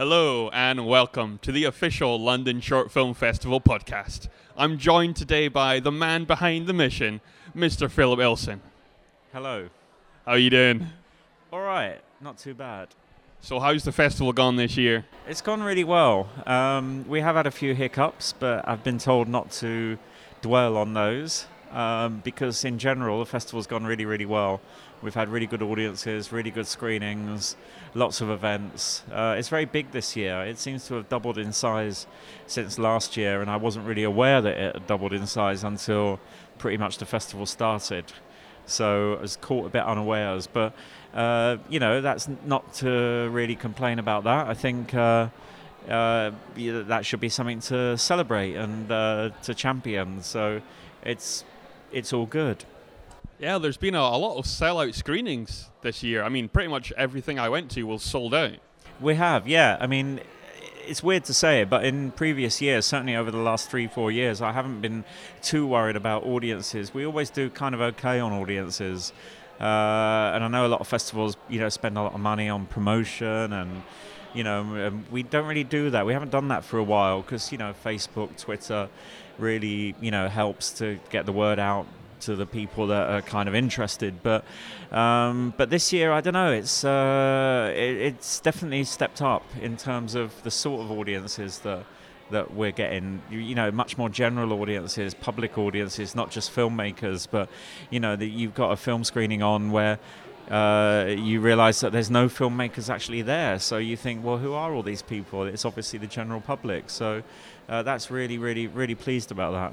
Hello and welcome to the official London Short Film Festival podcast. I'm joined today by the man behind the mission, Mr. Philip Ilson. Hello. How are you doing? All right, not too bad. So how's the festival gone this year? It's gone really well. Um, we have had a few hiccups, but I've been told not to dwell on those um, because, in general, the festival's gone really, really well. We've had really good audiences, really good screenings, lots of events. Uh, it's very big this year. It seems to have doubled in size since last year, and I wasn't really aware that it had doubled in size until pretty much the festival started. So I was caught a bit unawares, but uh, you know that's not to really complain about that. I think uh, uh, that should be something to celebrate and uh, to champion. So it's it's all good. Yeah, there's been a, a lot of sellout screenings this year. I mean, pretty much everything I went to was sold out. We have, yeah. I mean, it's weird to say it, but in previous years, certainly over the last three, four years, I haven't been too worried about audiences. We always do kind of okay on audiences. Uh, and I know a lot of festivals, you know, spend a lot of money on promotion and you know, we don't really do that. We haven't done that for a while because you know Facebook, Twitter, really you know helps to get the word out to the people that are kind of interested. But um, but this year, I don't know. It's uh, it, it's definitely stepped up in terms of the sort of audiences that that we're getting. You, you, know, much more general audiences, public audiences, not just filmmakers. But you know, that you've got a film screening on where. Uh, you realize that there's no filmmakers actually there. So you think, well, who are all these people? It's obviously the general public. So uh, that's really, really, really pleased about that.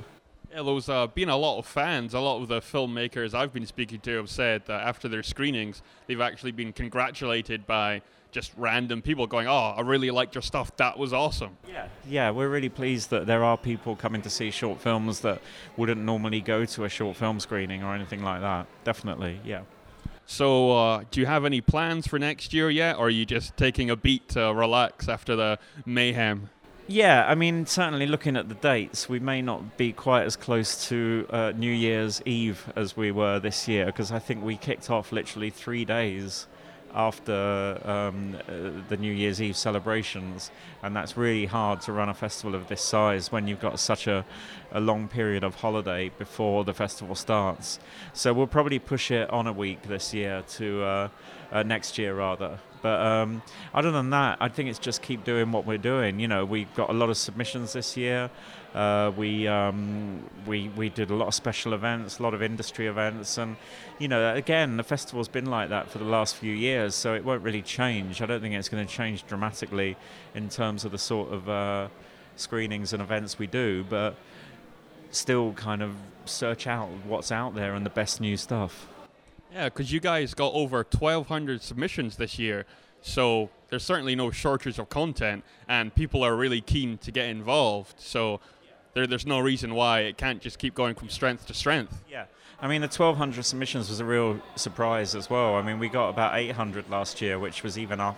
Yeah, there's uh, been a lot of fans. A lot of the filmmakers I've been speaking to have said that after their screenings, they've actually been congratulated by just random people going, "Oh, I really liked your stuff. That was awesome." Yeah, yeah, we're really pleased that there are people coming to see short films that wouldn't normally go to a short film screening or anything like that. Definitely, yeah. So, uh, do you have any plans for next year yet, or are you just taking a beat to relax after the mayhem? Yeah, I mean, certainly looking at the dates, we may not be quite as close to uh, New Year's Eve as we were this year because I think we kicked off literally three days after um, uh, the New Year's Eve celebrations, and that's really hard to run a festival of this size when you've got such a, a long period of holiday before the festival starts. So we'll probably push it on a week this year to uh, uh next year rather. But um, other than that, I think it's just keep doing what we're doing. You know, we've got a lot of submissions this year. Uh, we um, we we did a lot of special events, a lot of industry events, and you know, again, the festival's been like that for the last few years, so it won't really change. I don't think it's going to change dramatically in terms of the sort of uh, screenings and events we do, but still kind of search out what's out there and the best new stuff. Yeah, because you guys got over 1,200 submissions this year, so there's certainly no shortage of content, and people are really keen to get involved. So there, there's no reason why it can't just keep going from strength to strength. Yeah. I mean, the 1,200 submissions was a real surprise as well. I mean, we got about 800 last year, which was even up,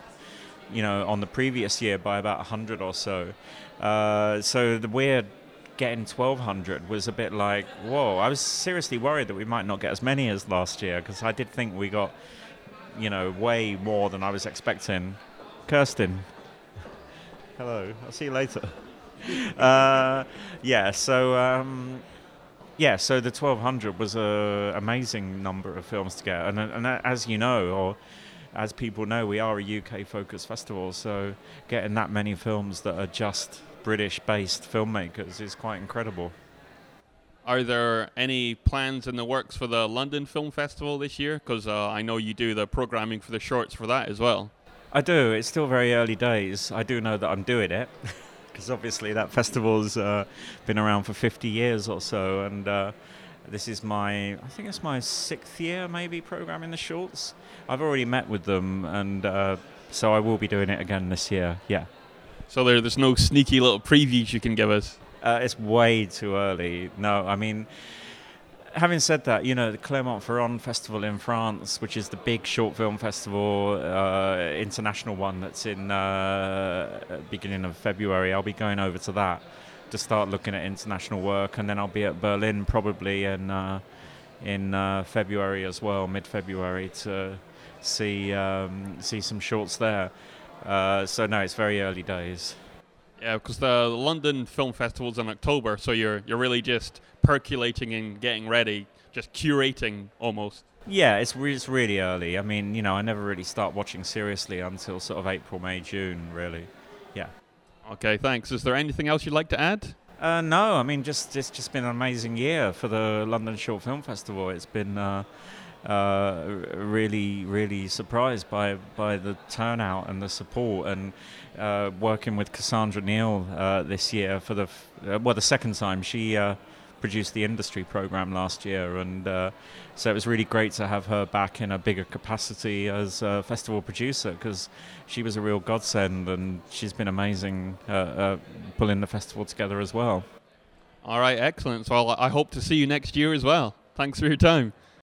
you know, on the previous year by about 100 or so. Uh, so the weird getting 1200 was a bit like, whoa. I was seriously worried that we might not get as many as last year because I did think we got, you know, way more than I was expecting. Kirsten. Hello. I'll see you later. uh, yeah, so. Um, yeah, so the 1200 was an amazing number of films to get. And, and as you know, or as people know, we are a UK focused festival, so getting that many films that are just British based filmmakers is quite incredible. Are there any plans in the works for the London Film Festival this year? Because uh, I know you do the programming for the shorts for that as well. I do. It's still very early days. I do know that I'm doing it because obviously that festival's uh, been around for 50 years or so, and uh, this is my I think it's my sixth year maybe programming the shorts. I've already met with them, and uh, so I will be doing it again this year. Yeah. So there, there's no sneaky little previews you can give us. Uh, it's way too early. No, I mean, having said that, you know, the Clermont-Ferrand Festival in France, which is the big short film festival, uh, international one that's in uh, beginning of February. I'll be going over to that to start looking at international work, and then I'll be at Berlin probably in uh, in uh, February as well, mid-February, to see um, see some shorts there. Uh, so no, it's very early days. Yeah, because the London Film Festival's in October, so you're you're really just percolating and getting ready, just curating almost. Yeah, it's re- it's really early. I mean, you know, I never really start watching seriously until sort of April, May, June, really. Yeah. Okay, thanks. Is there anything else you'd like to add? Uh, no, I mean, just it's just been an amazing year for the London Short Film Festival. It's been uh, uh, really, really surprised by by the turnout and the support, and uh, working with Cassandra Neal uh, this year for the f- uh, well the second time she produced the industry program last year, and uh, so it was really great to have her back in a bigger capacity as a festival producer because she was a real godsend, and she's been amazing uh, uh, pulling the festival together as well. All right, excellent. So I hope to see you next year as well. Thanks for your time.